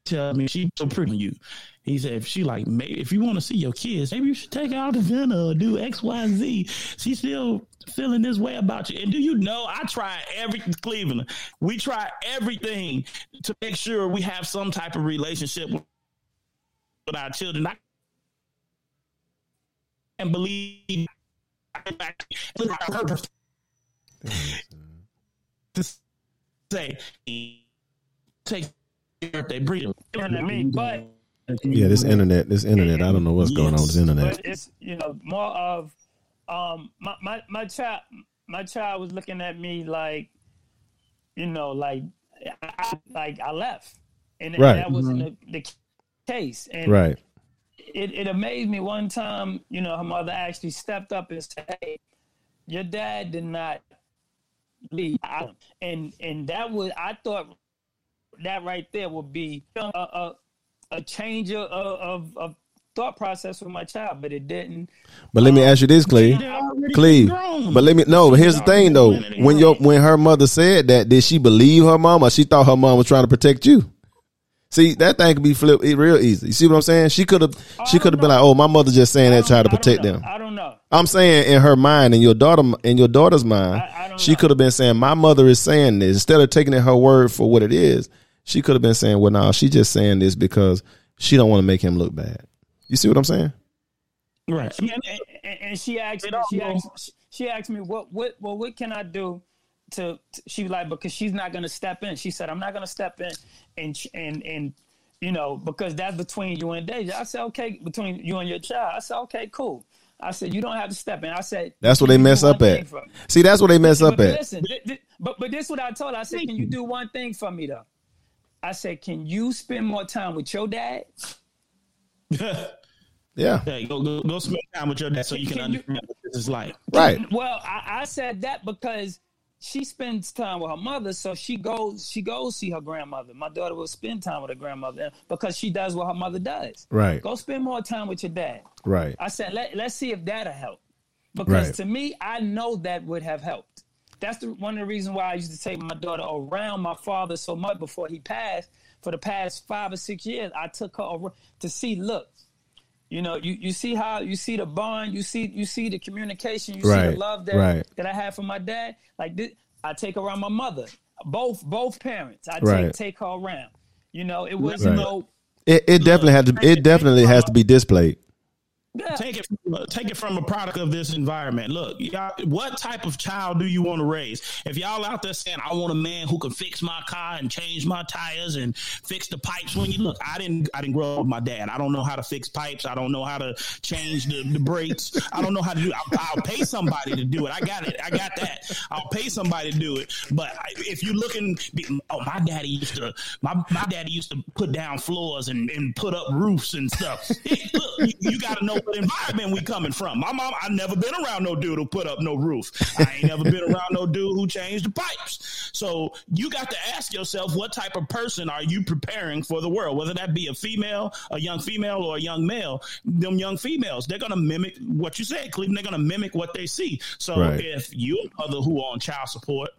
tell me she's so pretty on you. He said, if she like, maybe if you want to see your kids, maybe you should take her out to dinner or do X, Y, and Z. She's still feeling this way about you. And do you know, I try everything, Cleveland. We try everything to make sure we have some type of relationship with, our children. I can't believe uh, to say, take birthday, breathe. I mean, but Yeah, this internet, this internet, I don't know what's going on with this internet. but it's you know more of um my, my my child my child was looking at me like you know like I, I- like I left and Right. that wasn't the, the case and Right. it, it amazed me one time you know her mother actually stepped up and said hey your dad did not leave out and and that was I thought that right there would be a a, a change of, of of thought process for my child but it didn't But let me ask you this, uh, Cleve. Cleve. But let me no, but here's the thing though. When your when her mother said that, did she believe her mom or she thought her mom was trying to protect you? See, that thing could be flipped real easy. You see what I'm saying? She could have oh, she could have been like, "Oh, my mother just saying that don't- trying to protect know. them." I don't know I'm saying in her mind, in your daughter, in your daughter's mind, I- I she could have been saying, "My mother is saying this." Instead of taking it her word for what it is, she could have been saying, "Well, no, she just saying this because she don't want to make him look bad." You see what I'm saying? Right. I mean, and, and, and she asked me, she asked, she asked me what what well what can I do to, to she was like because she's not gonna step in. She said I'm not gonna step in and and and you know because that's between you and Deja. I said okay between you and your child. I said okay cool. I said you don't have to step in. I said That's what they mess up at. See, that's what they mess up But at. listen, th- th- but but this what I told her. I said, can you do one thing for me though? I said, can you spend more time with your dad? Yeah, Hey, go, go go spend time with your dad so you can Can you- understand what this is like. right. Well, I, I said that because she spends time with her mother, so she goes she goes see her grandmother. My daughter will spend time with her grandmother because she does what her mother does. Right. Go spend more time with your dad. Right. I said, Let, let's see if that'll help. Because Right. to me, I know that would have helped. That's the, one of the reasons why I used to take my daughter around my father so much before he passed. For the past five or six years, I took her over to see, look, you know, you, you see how you see the bond, you see you see the communication, you see the love that right. that I have for my dad. Like this, I take around my mother, both both parents. I Right. take take her around. You know, it wasn't Right. no. It, it definitely had to. It definitely has to be displayed. Yeah, Take it, take it from a product of this environment. Look, y'all, what type of child do you want to raise? If y'all out there saying, "I want a man who can fix my car and change my tires and fix the pipes," when you look, I didn't, I didn't grow up with my dad. I don't know how to fix pipes. I don't know how to change the, the brakes. I don't know how to do. I'll, I'll pay somebody to do it. I got it. I got that. I'll pay somebody to do it. But if you're looking, oh, my daddy used to, my my daddy used to put down floors and, and put up roofs and stuff. Look, you, you got to know what environment we coming from. My mom, I never been around no dude who put up no roof. I ain't never been around no dude who changed the pipes. So you got to ask yourself, what type of person are you preparing for the world? Whether that be a female, a young female, or a young male. Them young females, they're going to mimic what you said, Cleveland. They're going to mimic what they see. So Right. if you a mother who on child support,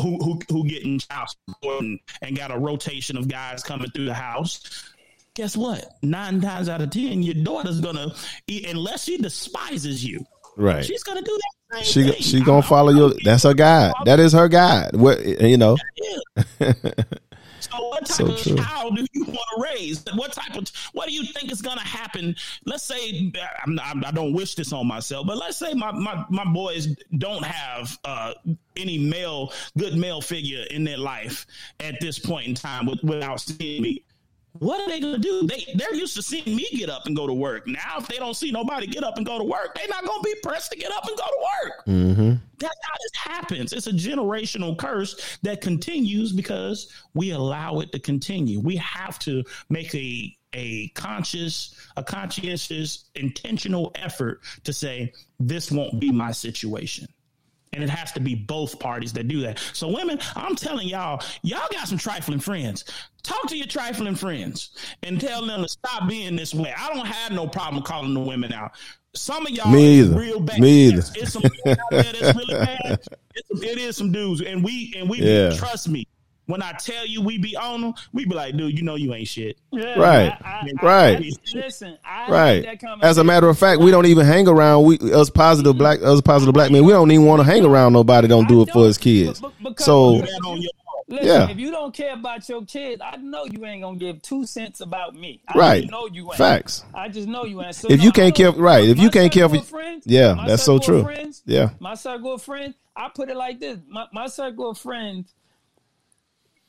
who who who getting child support and, and got a rotation of guys coming through the house. Guess what? Nine times out of ten, your daughter's gonna, unless she despises you, Right. she's gonna do that. She thing. she gonna follow your. That's her guide. That is her guide. What you know? So what type So of true. child do you want to raise? What type of what do you think is going to happen? Let's say I'm, I'm, I don't wish this on myself, but let's say my my, my boys don't have uh, any male good male figure in their life at this point in time with, without seeing me. What are they gonna do? They they're used to seeing me get up and go to work. Now, if they don't see nobody get up and go to work, they're not gonna be pressed to get up and go to work. Mm-hmm. That's how this happens. It's a generational curse that continues because we allow it to continue. We have to make a a conscious, a conscientious, intentional effort to say this won't be my situation. And it has to be both parties that do that. So, women, I'm telling y'all, y'all got some trifling friends. Talk to your trifling friends and tell them to stop being this way. I don't have no problem calling the women out. Some of y'all Me either. real bad. Me either. It's, it's some men out there that's really bad. It's, it is some dudes, and we and we Yeah. trust me. When I tell you we be on them, we be like, dude, you know you ain't shit. Yeah, Right. I, Right. I, listen, I Right. that. As a matter of fact, we don't even hang around. We us positive black us positive black men. We don't even want to hang around nobody. Don't do it for his kids. But- but- because- So Do that on your own. Listen, Yeah. if you don't care about your kids, I know you ain't gonna give two cents about me. I Right. just know you ain't. Facts. I just know you ain't. So If no, you can't don't- care- right, if you can't care for- friends, Yeah, that's so true. Friends, Yeah. my circle of friends. I put it like this: my, my circle of friends,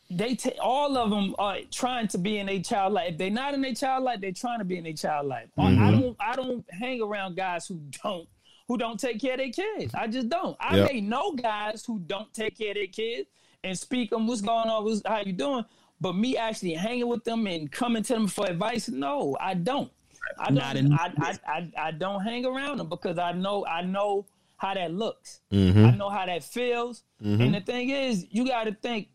they take all of them are trying to be in a child life. If they're not in a child life, they're trying to be in a child life. I- Mm-hmm. I don't. I don't hang around guys who don't who don't take care of their kids. I just don't. I Yep. may know guys who don't take care of their kids and speak them. What's going on? What's, how you doing? But me actually hanging with them and coming to them for advice, no, I don't. I don't. Not in- I, I, I, I don't hang around them because I know I know how that looks. Mm-hmm. I know how that feels. And the thing is, you got to think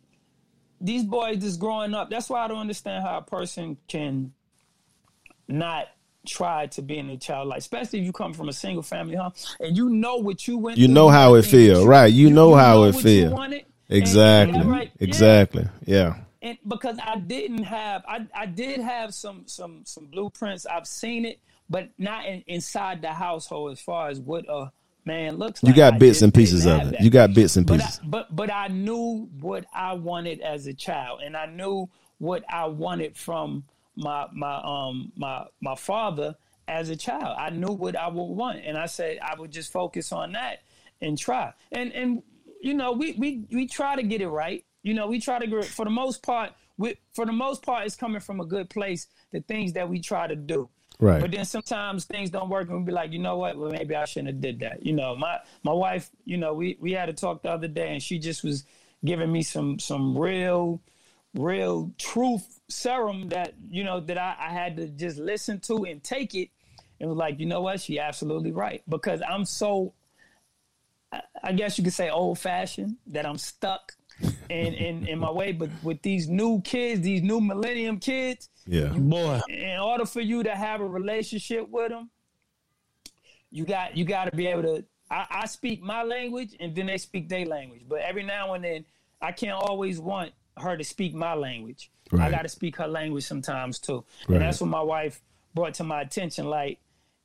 these boys just growing up. That's why I don't understand how a person can not try to be in a child life, especially if you come from a single family home and you know what you went. You know how it feel, right? You know how it feel. wanted, and- exactly. and- right, yeah. Exactly. Yeah. and because I didn't have, I, I did have some some some blueprints. I've seen it, but not in, inside the household as far as what a man looks You like. got I bits and pieces of it. that. You got bits and But I, pieces. but but I knew what I wanted as a child, and I knew what I wanted from my my um my my father as a child. I knew what I would want, and I said I would just focus on that and try. And and you know we we we try to get it right. You know we try to get for the most part. We, for the most part, it's coming from a good place. The things that we try to do. Right. But then sometimes things don't work, and we be like, you know what? Well, maybe I shouldn't have did that. You know, my my wife, you know, we we had a talk the other day, and she just was giving me some some real, real truth serum that you know that I, I had to just listen to and take it, and was like, you know what? She absolutely right because I'm so, I- guess you could say old fashioned that I'm stuck. in, in, in my way, but with these new kids, these new millennium kids, Yeah. Boy, in order for you to have a relationship with them, you got you got to be able to. I, I speak my language, and then they speak their language. But every now and then, I can't always want her to speak my language. I got to speak her language sometimes too, Right. and that's what my wife brought to my attention. Like,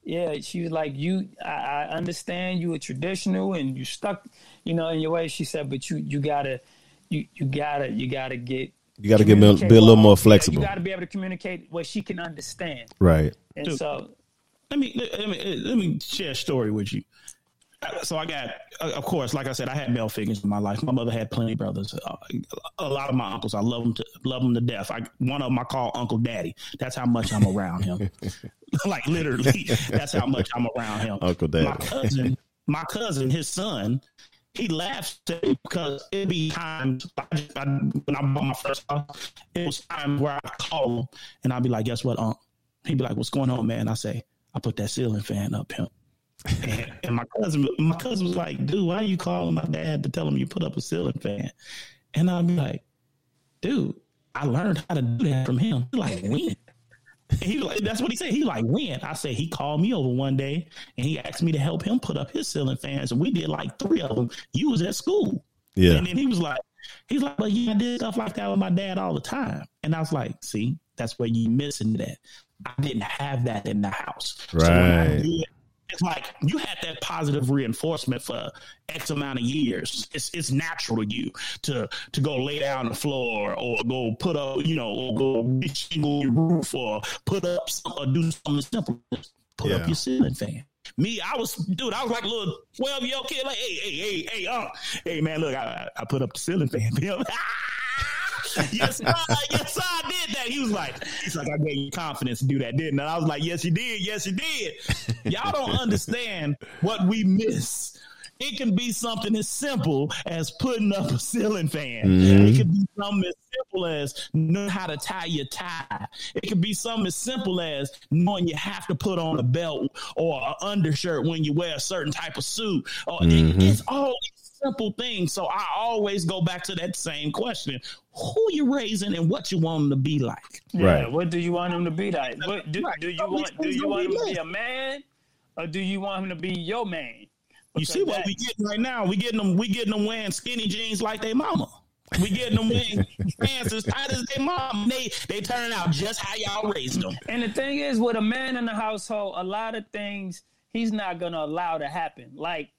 yeah, she was like, "You, I, I understand you are traditional and you stuck, you know, in your way." She said, "But you, you gotta, you, you gotta, you gotta get." You got to get be a little well. more flexible. You got to be able to communicate what she can understand. Right. And Dude. so, let me let me let me share a story with you. So I got, uh, of course, like I said, I had male figures in my life. My mother had plenty of brothers. Uh, a lot of my uncles, I love them to love them to death. I one of them I call Uncle Daddy. That's how much I'm around him. like literally, that's how much I'm around him. Uncle Daddy. My cousin, my cousin, his son, he laughs at me because it'd be times I, I, when I bought my first house, it was times where I call him and I'd be like, "Guess what, Unc?" He'd be like, "What's going on, man?" I say, "I put that ceiling fan up, him." and, and my cousin, my cousin was like, "Dude, why are you calling my dad to tell him you put up a ceiling fan?" And I'd be like, dude, I learned how to do that from him. Like, when? He like, that's what he said. He like, when? I said, he called me over one day and he asked me to help him put up his ceiling fans. And we did like three of them. You was at school. Yeah. And then he was like, he's like, but yeah, I did stuff like that with my dad all the time. And I was like, see, that's where you missing that. I didn't have that in the house. So when I Right. did, it's like you had that positive reinforcement for X amount of years. It's it's natural to you to to go lay down on the floor or go put up, you know, or go shingle your roof or put up some, or do something simple. Put Yeah. up your ceiling fan. Me, I was, dude, I was like a little 12 year old kid, like, hey, hey, hey, hey, uh, hey, man, look, I, I put up the ceiling fan. yes, sir, yes, I did that. He was like, he's like, I gave you confidence to do that, didn't I? I was like, yes, you did, yes, you did. Y'all don't understand what we miss. It can be something as simple as putting up a ceiling fan. It mm-hmm. could be something as simple as knowing how to tie your tie. It could be something as simple as knowing you have to put on a belt or an undershirt when you wear a certain type of suit. Or it- mm-hmm. it's all simple things. So I always go back to that same question: Who you raising and what you want them to be like? Yeah, Right. What do you want him to be like? What do, Right. do you want? Do you want him to be a man, or do you want him to be your man? You see what that- we getting right now? We getting them. We getting them wearing skinny jeans like they mama. We getting them wearing pants as tight as their mom. They they turning out just how y'all raised them. And the thing is, with a man in the household, a lot of things he's not gonna allow to happen, like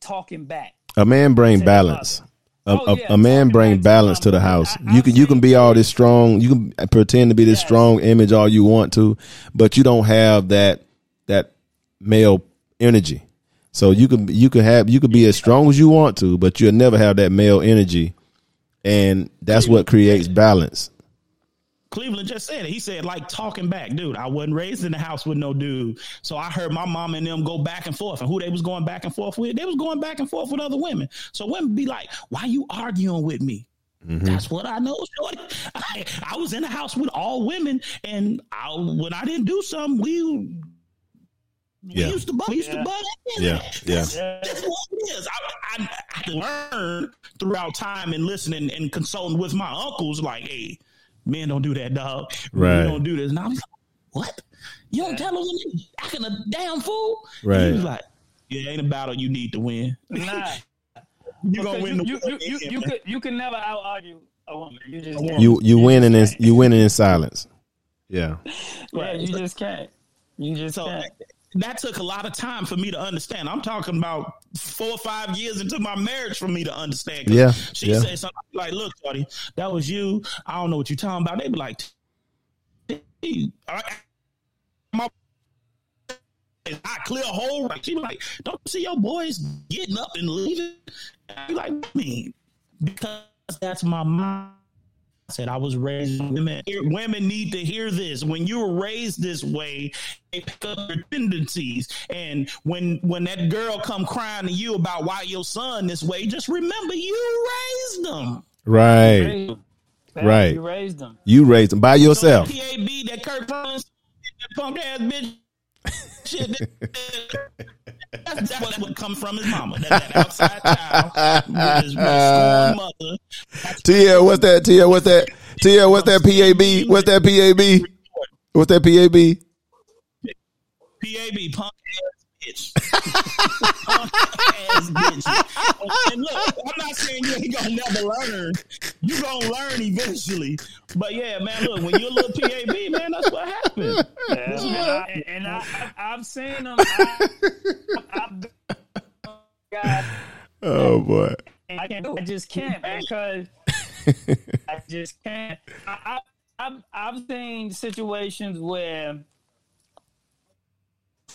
talking back. A man bring balance. A, Oh, a- yeah, a man talking bring balance to the house. I- you can you can be all this strong. You can pretend to be this Yes. strong image all you want to, but you don't have that that male energy. So you can you can have you could be as strong as you want to, but you'll never have that male energy, and that's what creates balance. Cleveland just said it. He said, like talking back, dude. I wasn't raised in the house with no dude, so I heard my mom and them go back and forth, and who they was going back and forth with, they was going back and forth with other women. So women be like, "Why you arguing with me?" Mm-hmm. That's what I know. shorty. I, I was in the house with all women, and I, when I didn't do something, we. Yeah. We used to butt. We used Yeah. to butt. in. Yeah, yeah. Yeah. That's what it is. I, I, I learned throughout time and listening and consulting with my uncles, like, hey, men don't do that, dog. Right. We don't do this. And I was like, what? You don't tell them when they acting a damn fool? Right. And he was like, it ain't a battle you need to win. Nah, You gonna win you, the you, you, you, you could you can never out argue a woman. You just can't. You you winning in you winning in silence. Yeah, yeah, you just can't. You just So can't. That took a lot of time for me to understand. I'm talking about four or five years into my marriage for me to understand. Yeah, She yeah. said something like, look, buddy, that was you. I don't know what you're talking about. They be like, "Hey, I, my, I clear a hole. Like, she be like, don't see your boys getting up and leaving? I be like, I mean, because that's my mom. I said I was raised women. Women need to hear this. When you were raised this way, they pick up your tendencies. And when when that girl come crying to you about why your son this way, just remember you raised them. right. Raised them. Right. You raised them. You raised them by yourself. So that PAB, that Kirk Franklin, that punk ass bitch. Shit, that- that's, that's what comes from his mama. That, that outside child with his, with his mother. Tia, what's that? Tia, what's that? Tia, what's that? PAB? What's that? PAB? What's that? PAB? PAB, punk ass bitch. punk ass bitch. And look, I'm not saying you ain't gonna never learn. You gonna learn eventually. But yeah, man, look, when you're a little PAB, man, that's what happened. Yeah, and I, and I, I, I've seen them. I, I've, God, Oh boy. I can't do it. I just can't because I just can't. I, I, I've, I've seen situations where,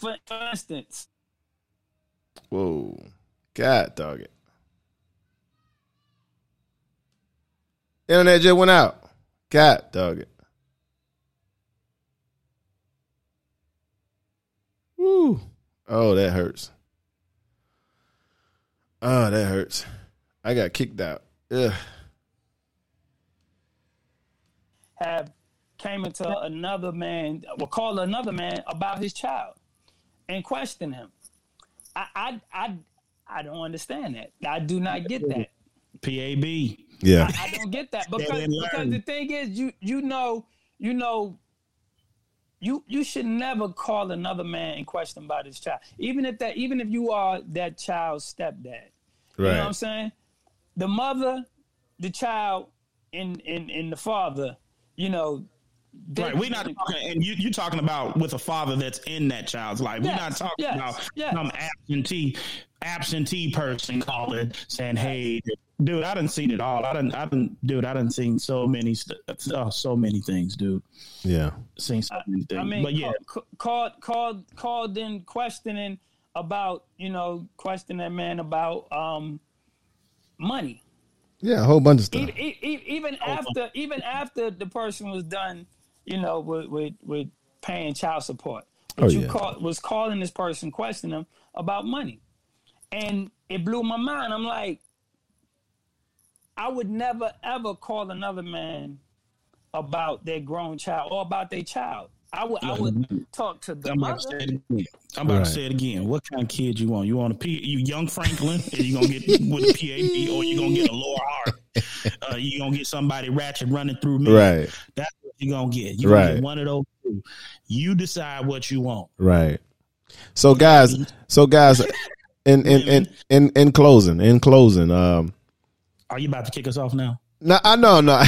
for, for instance, Whoa. God dog it. Internet just went out. God dog it. Woo. Oh, that hurts. Oh, that hurts. I got kicked out. Ugh. have came into another man, or call another man about his child and question him. I, I, I, I don't understand that. I do not get that. PAB. Yeah. I, I don't get that because because the thing is, you you know you know. You you should never call another man in question about his child, even if that even if you are that child's stepdad. Right. You know what I'm saying? The mother, the child, and and, and the father, you know. They- Right, we're not talking, and you you talking about with a father that's in that child's life. We're not talking yes, about yes. some absentee absentee person calling saying, "Hey, dude, I didn't seen it all. I didn't, I didn't, dude, I didn't seen so many, st- uh, so many things, dude. Yeah. Seen so many things. I mean, but yeah, ca- called called called in questioning about you know questioning that man about um money. Yeah, a whole bunch of stuff. even, e- even after even after the person was done, you know, with with, with paying child support, but Oh, you yeah. call, was calling this person, questioning him about money, and it blew my mind. I'm like, I would never ever call another man about their grown child or about their child. I would I would talk to the I'm about to mother. say it again. I'm about Right. to say it again. What kind of kid you want? You want a P? You young Franklin? Are you gonna get with a PhD, or you gonna get a Laura Hart? Uh, you gonna get somebody ratchet running through me? Right. That's what you gonna get. You gonna Right. get one of those two. You decide what you want. Right. So guys, so guys, in in in in, in closing, in closing, um, Are you about to kick us off now? no, I know, no,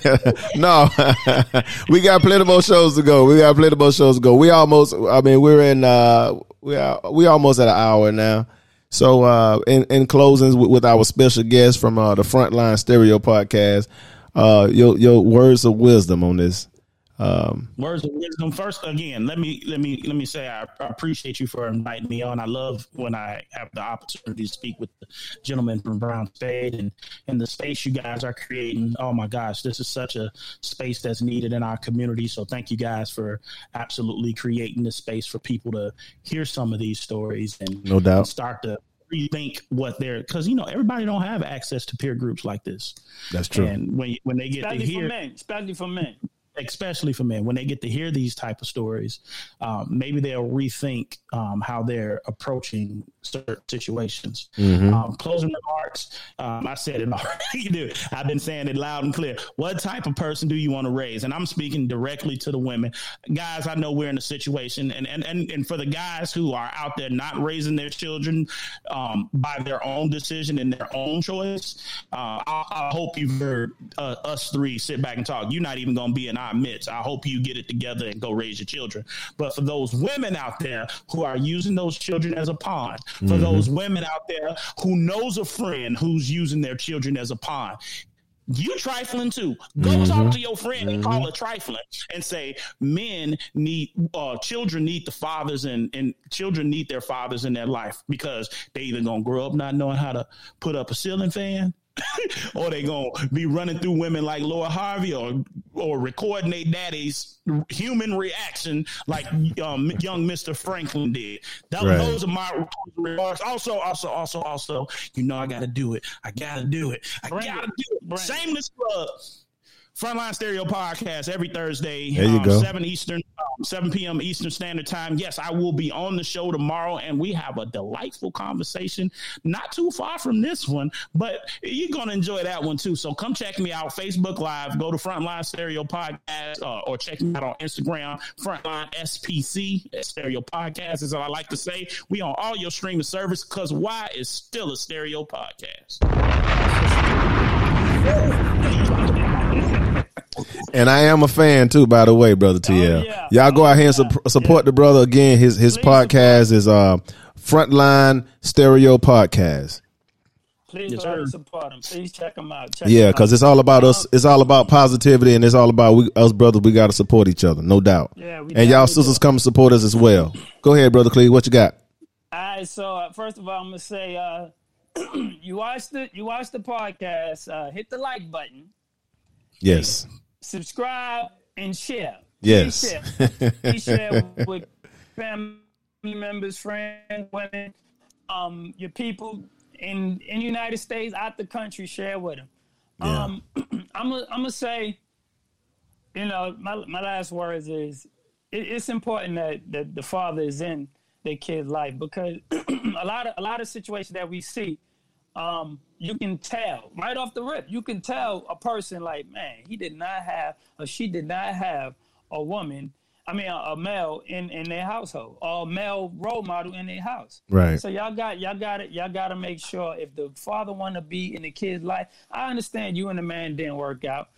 no, we got plenty more shows to go. We got plenty more shows to go. We almost, I mean, we're in, uh, we are we almost at an hour now. So, uh, in in closings with, with our special guest from uh, the Frontline Stereo Podcast, uh, your your words of wisdom on this. Um, Words of wisdom. First, again, let me let me let me say I, I appreciate you for inviting me on. I love when I have the opportunity to speak with the gentleman from Brown State and and the space you guys are creating. Oh my gosh, this is such a space that's needed in our community. So thank you guys for absolutely creating this space for people to hear some of these stories and No doubt. and start to rethink what they're because you know everybody don't have access to peer groups like this. that's true. And when when they get to Especially for men. Especially for men. Especially for men when they get to hear these type of stories um, maybe they'll rethink um, how they're approaching certain situations. Mm-hmm. um, closing remarks um, i said it already dude. I've been saying it loud and clear. What type of person do you want to raise? And i'm speaking directly to the women. Guys i know we're in a situation and and, and, and for the guys who are out there not raising their children um, by their own decision and their own choice uh, I, I hope you've heard uh, us three sit back and talk. You're not even going to be in i hope you get it together and go raise your children. But for those women out there who are using those children as a pawn for mm-hmm. those women out there who knows a friend who's using their children as a pawn you trifling too. Go mm-hmm. talk to your friend and call mm-hmm. it trifling and say men need uh children need the fathers and and children need their fathers in their life because they either gonna grow up not knowing how to put up a ceiling fan or they gonna be running through women like Lori Harvey or or recording their daddy's human reaction like um, young Mr. Franklin did. That, Right. Those are my remarks. Also, also, also, also, you know I gotta do it. I gotta do it. I Bring gotta it. do it. Bring. Shameless plug. Frontline Stereo Podcast every Thursday, There you um, go. 7 Eastern, um, 7 p.m. Eastern Standard Time. Yes, I will be on the show tomorrow, and we have a delightful conversation. Not too far from this one, but you're going to enjoy that one too. So come check me out, Facebook Live, go to Frontline Stereo Podcast, uh, or check me out on Instagram, Frontline SPC, Stereo Podcast is all I like to say. We on all your streaming service because why is still a stereo podcast. And I am a fan too, by the way, brother TL. yeah. Y'all go Oh, out here and sup- support the brother again. His his Please podcast is uh Frontline Stereo Podcast. Please Yes, go ahead and sir. support him. Please check him out. Check Yeah, because it's all about us. It's all about positivity, and it's all about we, us brothers. We got to support each other, no doubt. Yeah, and y'all sisters do. come and support us as well. Go ahead, brother Clee. What you got? All right, so uh, first of all, I'm gonna say uh, you watch the you watch the podcast. Uh, hit the like button, Yes, subscribe, and share. Yes. Please share. Please share with family members, friends, women, um, your people in in the United States, out the country. Share with them. Yeah. Um, I'm gonna I'm gonna say, you know, my my last words is it, it's important that, that the father is in their kid's life because a lot of a lot of situations that we see, um, you can tell right off the rip. You can tell a person like, man, he did not have or she did not have a woman. I mean, a, a male in in their household, or a male role model in their house. Right. So y'all got y'all got it. Y'all got to make sure if the father want to be in the kid's life. I understand you and the man didn't work out.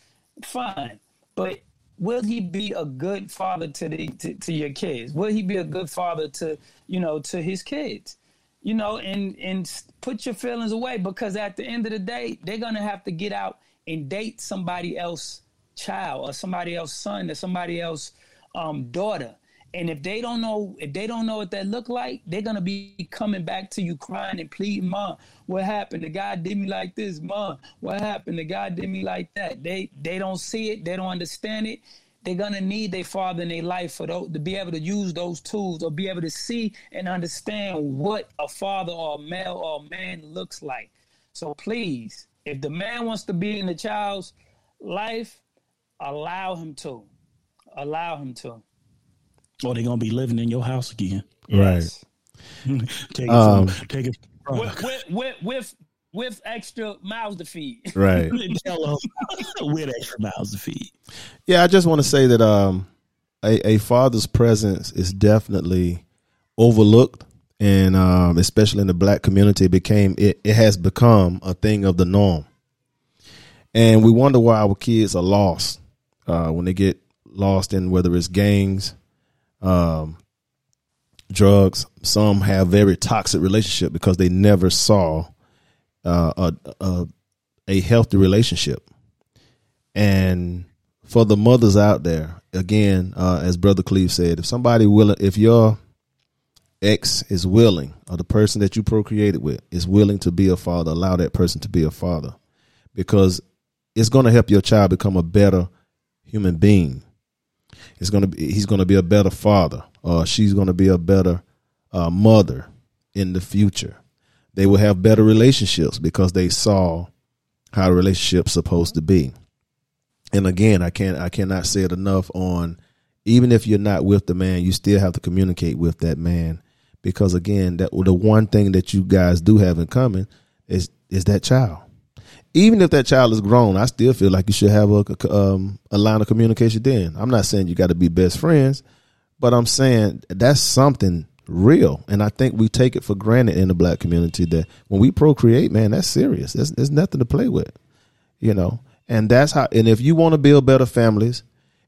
Fine, but will he be a good father to the to, to your kids? Will he be a good father to you know to his kids? You know, and and put your feelings away because at the end of the day, they're gonna have to get out and date somebody else child or somebody else son or somebody else um, daughter. And if they don't know, if they don't know what that look like, they're gonna be coming back to you crying and pleading, "Mom, what happened? The guy did me like this, Mom. What happened? The guy did me like that." They they don't see it, they don't understand it, they're gonna need their father in their life for those, to be able to use those tools or be able to see and understand what a father or a male or a man looks like. So please, if the man wants to be in the child's life, allow him to. Allow him to. Or they're gonna be living in your house again. Right. take it Um, from, take it from With with with with, with extra mouths to feed. Right. With extra mouths to feed. Yeah, I just want to say that um, a, a father's presence is definitely overlooked, and um, especially in the black community, it became it, it has become a thing of the norm. And we wonder why our kids are lost uh, when they get lost in whether it's gangs, um, drugs. Some have very toxic relationship because they never saw uh, a, a a healthy relationship. And for the mothers out there, again, uh, as Brother Cleve said, if somebody willing, if your ex is willing, or the person that you procreated with is willing to be a father, allow that person to be a father, because it's going to help your child become a better human being. It's going to be he's going to be a better father, or she's going to be a better uh, mother in the future. They will have better relationships because they saw how relationship's supposed to be. And again, I can't I cannot say it enough on even if you're not with the man, you still have to communicate with that man because again, that the one thing that you guys do have in common is is that child. Even if that child is grown, I still feel like you should have a um, a line of communication. Then I'm not saying you got to be best friends, but I'm saying that's something real, and I think we take it for granted in the black community that when we procreate, man, that's serious. There's, there's nothing to play with, you know. And that's how. And if you want to build better families,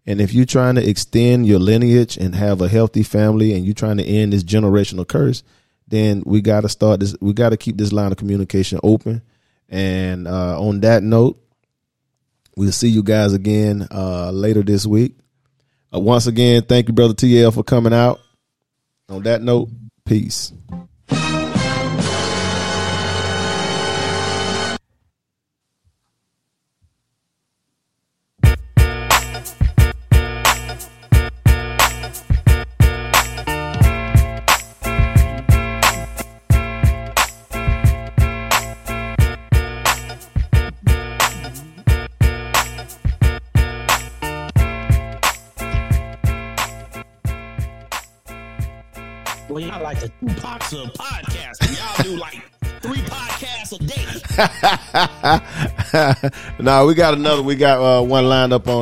and if you're trying to extend your lineage and have a healthy family, and you're trying to end this generational curse, then we got to start this. We got to keep this line of communication open. And uh, on that note, we'll see you guys again uh, later this week. Uh, once again, thank you, brother TL, for coming out. On that note, peace. Of podcasting. Y'all do like three podcasts a day. no, we got another. We got uh, one lined up on